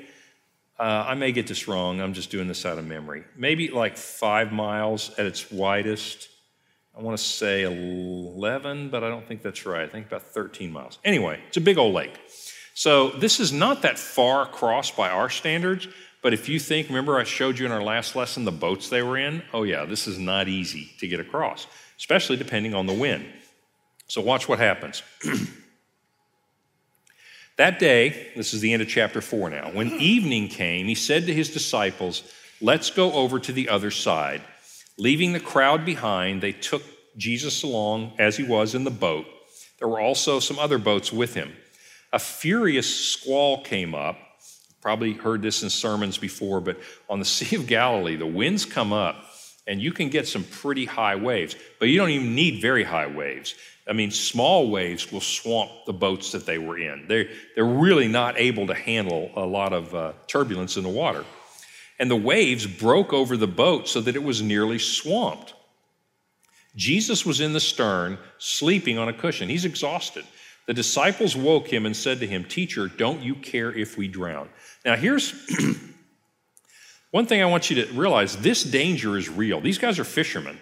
uh, I may get this wrong. I'm just doing this out of memory. Maybe like five miles at its widest. I want to say 11, but I don't think that's right. I think about 13 miles. Anyway, it's a big old lake. So this is not that far across by our standards, but if you think, remember I showed you in our last lesson the boats they were in? Oh, yeah, this is not easy to get across, especially depending on the wind. So watch what happens. *clears throat* that day, this is the end of chapter 4 now, when evening came, he said to his disciples, Let's go over to the other side. Leaving the crowd behind, they took Jesus along as he was in the boat. There were also some other boats with him a furious squall came up. Probably heard this in sermons before, but on the *laughs* Sea of Galilee, the winds come up and you can get some pretty high waves, but you don't even need very high waves. I mean, small waves will swamp the boats that they were in. They're, they're really not able to handle a lot of uh, turbulence in the water. And the waves broke over the boat so that it was nearly swamped. Jesus was in the stern, sleeping on a cushion. He's exhausted. The disciples woke him and said to him, Teacher, don't you care if we drown? Now, here's *clears throat* one thing I want you to realize this danger is real. These guys are fishermen,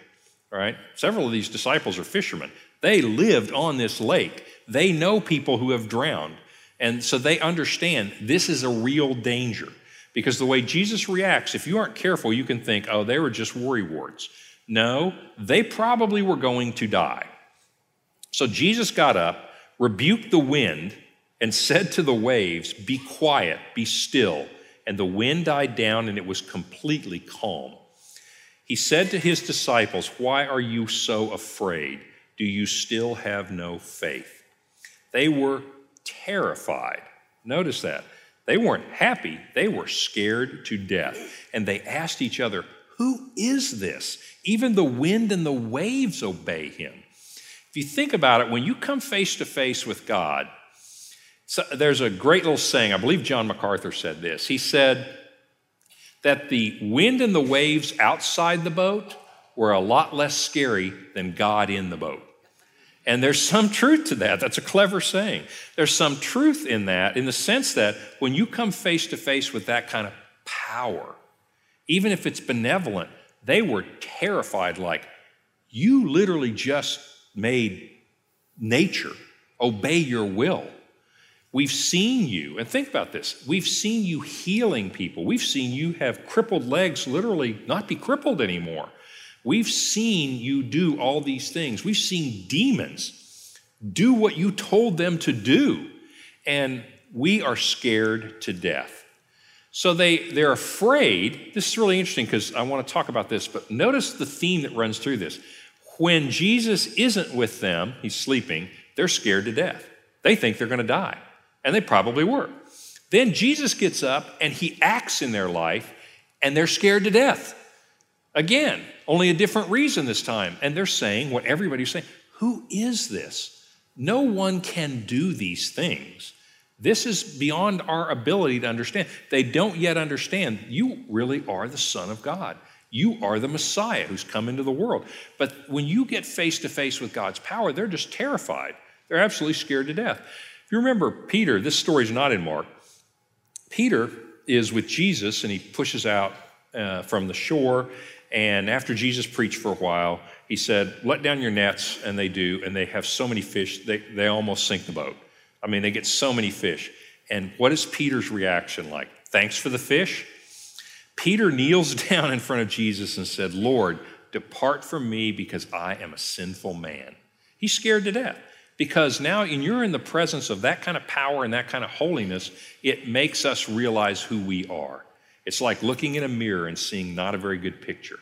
right? Several of these disciples are fishermen. They lived on this lake, they know people who have drowned. And so they understand this is a real danger. Because the way Jesus reacts, if you aren't careful, you can think, oh, they were just worry warts. No, they probably were going to die. So Jesus got up rebuked the wind and said to the waves, Be quiet, be still. And the wind died down and it was completely calm. He said to his disciples, Why are you so afraid? Do you still have no faith? They were terrified. Notice that. They weren't happy, they were scared to death. And they asked each other, Who is this? Even the wind and the waves obey him. If you think about it, when you come face to face with God, so there's a great little saying, I believe John MacArthur said this. He said that the wind and the waves outside the boat were a lot less scary than God in the boat. And there's some truth to that. That's a clever saying. There's some truth in that in the sense that when you come face to face with that kind of power, even if it's benevolent, they were terrified like, you literally just made nature obey your will. We've seen you, and think about this we've seen you healing people. We've seen you have crippled legs literally not be crippled anymore. We've seen you do all these things. We've seen demons do what you told them to do, and we are scared to death. So they, they're afraid. This is really interesting because I want to talk about this, but notice the theme that runs through this. When Jesus isn't with them, he's sleeping, they're scared to death. They think they're going to die. And they probably were. Then Jesus gets up and he acts in their life, and they're scared to death. Again, only a different reason this time. And they're saying what everybody's saying Who is this? No one can do these things. This is beyond our ability to understand. They don't yet understand you really are the Son of God. You are the Messiah who's come into the world. But when you get face to face with God's power, they're just terrified. They're absolutely scared to death. If you remember Peter, this story's not in Mark. Peter is with Jesus and he pushes out uh, from the shore. And after Jesus preached for a while, he said, Let down your nets. And they do. And they have so many fish, they, they almost sink the boat. I mean, they get so many fish. And what is Peter's reaction like? Thanks for the fish? Peter *laughs* kneels down in front of Jesus and said, Lord, depart from me because I am a sinful man. He's scared to death because now and you're in the presence of that kind of power and that kind of holiness it makes us realize who we are it's like looking in a mirror and seeing not a very good picture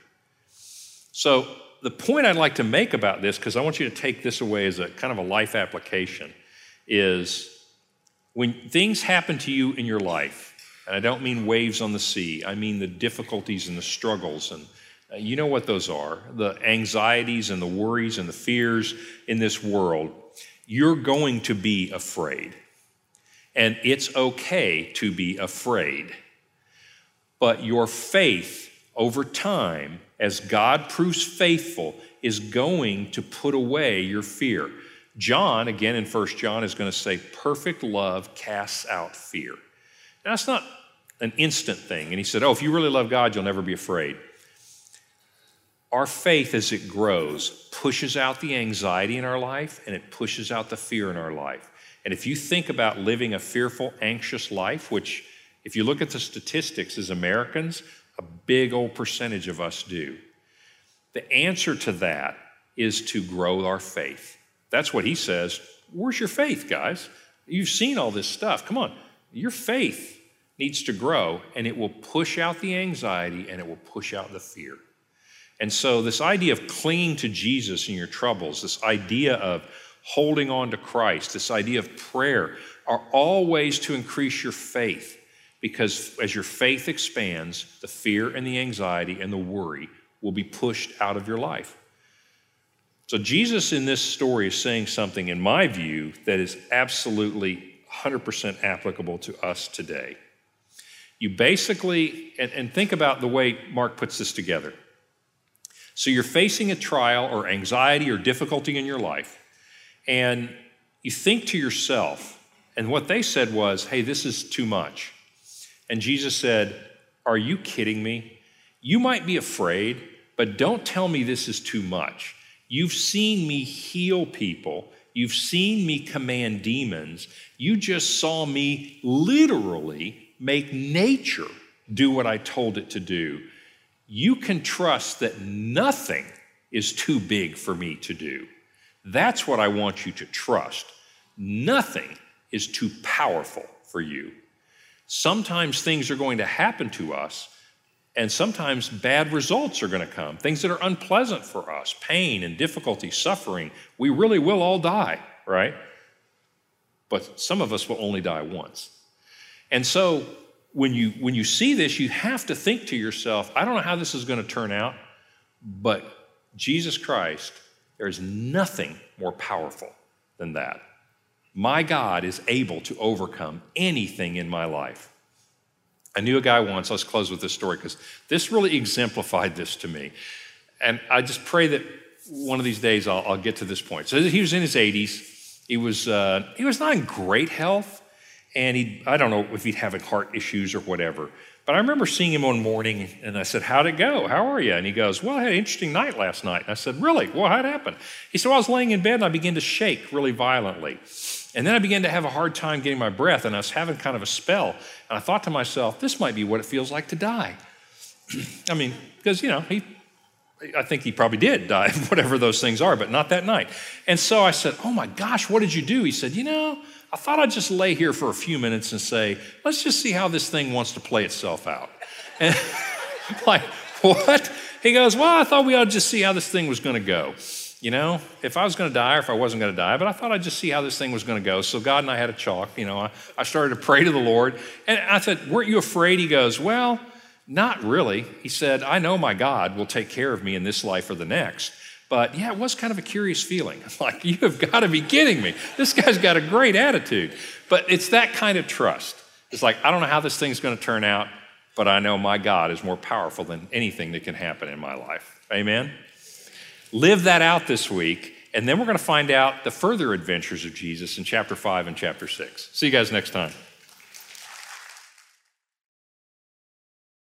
so the point i'd like to make about this because i want you to take this away as a kind of a life application is when things happen to you in your life and i don't mean waves on the sea i mean the difficulties and the struggles and uh, you know what those are the anxieties and the worries and the fears in this world you're going to be afraid. And it's okay to be afraid. But your faith over time, as God proves faithful, is going to put away your fear. John, again in First John, is going to say, perfect love casts out fear. Now, that's not an instant thing. And he said, oh, if you really love God, you'll never be afraid our faith, as it grows, pushes out the anxiety in our life and it pushes out the fear in our life. And if you think about living a fearful, anxious life, which, if you look at the statistics as Americans, big old percentage of us do, the answer to that is to grow our faith. That's what he says. Where's your faith, guys? You've seen all this stuff. Come on. Your faith needs to grow, and it will push out the anxiety and it will push out the fear. And so, this idea of clinging to Jesus in your troubles, this idea of holding on to Christ, this idea of prayer, are all ways to increase your faith. Because as your faith expands, the fear and the anxiety and the worry will be pushed out of your life. So, Jesus in this story is saying something, in my view, that is absolutely 100% applicable to us today. You basically, and, and think about the way Mark puts this together. So you're facing a trial or anxiety or difficulty in your life, and you think to yourself, and what they said was, hey, this is too much. And Jesus said, Are you kidding me? You might be afraid, but don't tell me this is too much. You've seen me heal people. You've seen me command demons. You just saw me literally make nature do what I told it to do you can trust that nothing is too big for me to do. That's what I want you to trust. Nothing is too powerful for you. Sometimes things are going to happen to us, And sometimes bad results are going to come, things that are unpleasant for us, pain and difficulty, suffering. We really will all die, right? But some of us will only die once. And so when you when you see this, you have to think to yourself, I don't know how this is going to turn out, but Jesus Christ, there is nothing more powerful than that. My God is able to overcome anything in my life. I knew a guy once, let's close with this story because this really exemplified this to me. And I just pray that one of these days I'll, I'll get to this point. So he was in his 80s. He was, uh, he was not in great health. And he, I don't know if he'd having heart issues or whatever. But I remember seeing him one morning and I said, How'd it go? How are you? And he goes, Well, I had an interesting night last night. And I said, Really? Well, how'd it happen? He said, well, I was laying in bed and I began to shake really violently. And then I began to have a hard time getting my breath, and I was having kind of a spell. And I thought to myself, this might be what it feels like to die. *clears throat* I mean, because, you know, he, I think he probably did die, *laughs* whatever those things are, but not that night. And so I said, Oh my gosh, what did you do? He said, You know, I thought I'd just lay here for a few minutes and say, Let's just see how this thing wants to play itself out. *laughs* And like, what? He goes, Well, I thought we ought to just see how this thing was going to go you know, if I was going to die or if I wasn't going to die, but I thought I'd just see how this thing was going to go. So God and I had a chalk, you know, I, I started to pray to the Lord. And I said, Weren't you afraid? He goes, Well, not really. He said, I know my God will take care of me in this life or the next. But yeah, it was kind of a curious feeling. *laughs* Like, you have got to be kidding me. This guy's got a great attitude. But it's that kind of trust. It's like, I don't know how this thing's going to turn out, but I know my God is more powerful than anything that can happen in my life. Amen? Live that out this week, and then we're going to find out the further adventures of Jesus in chapter 5 and chapter 6. See you guys next time.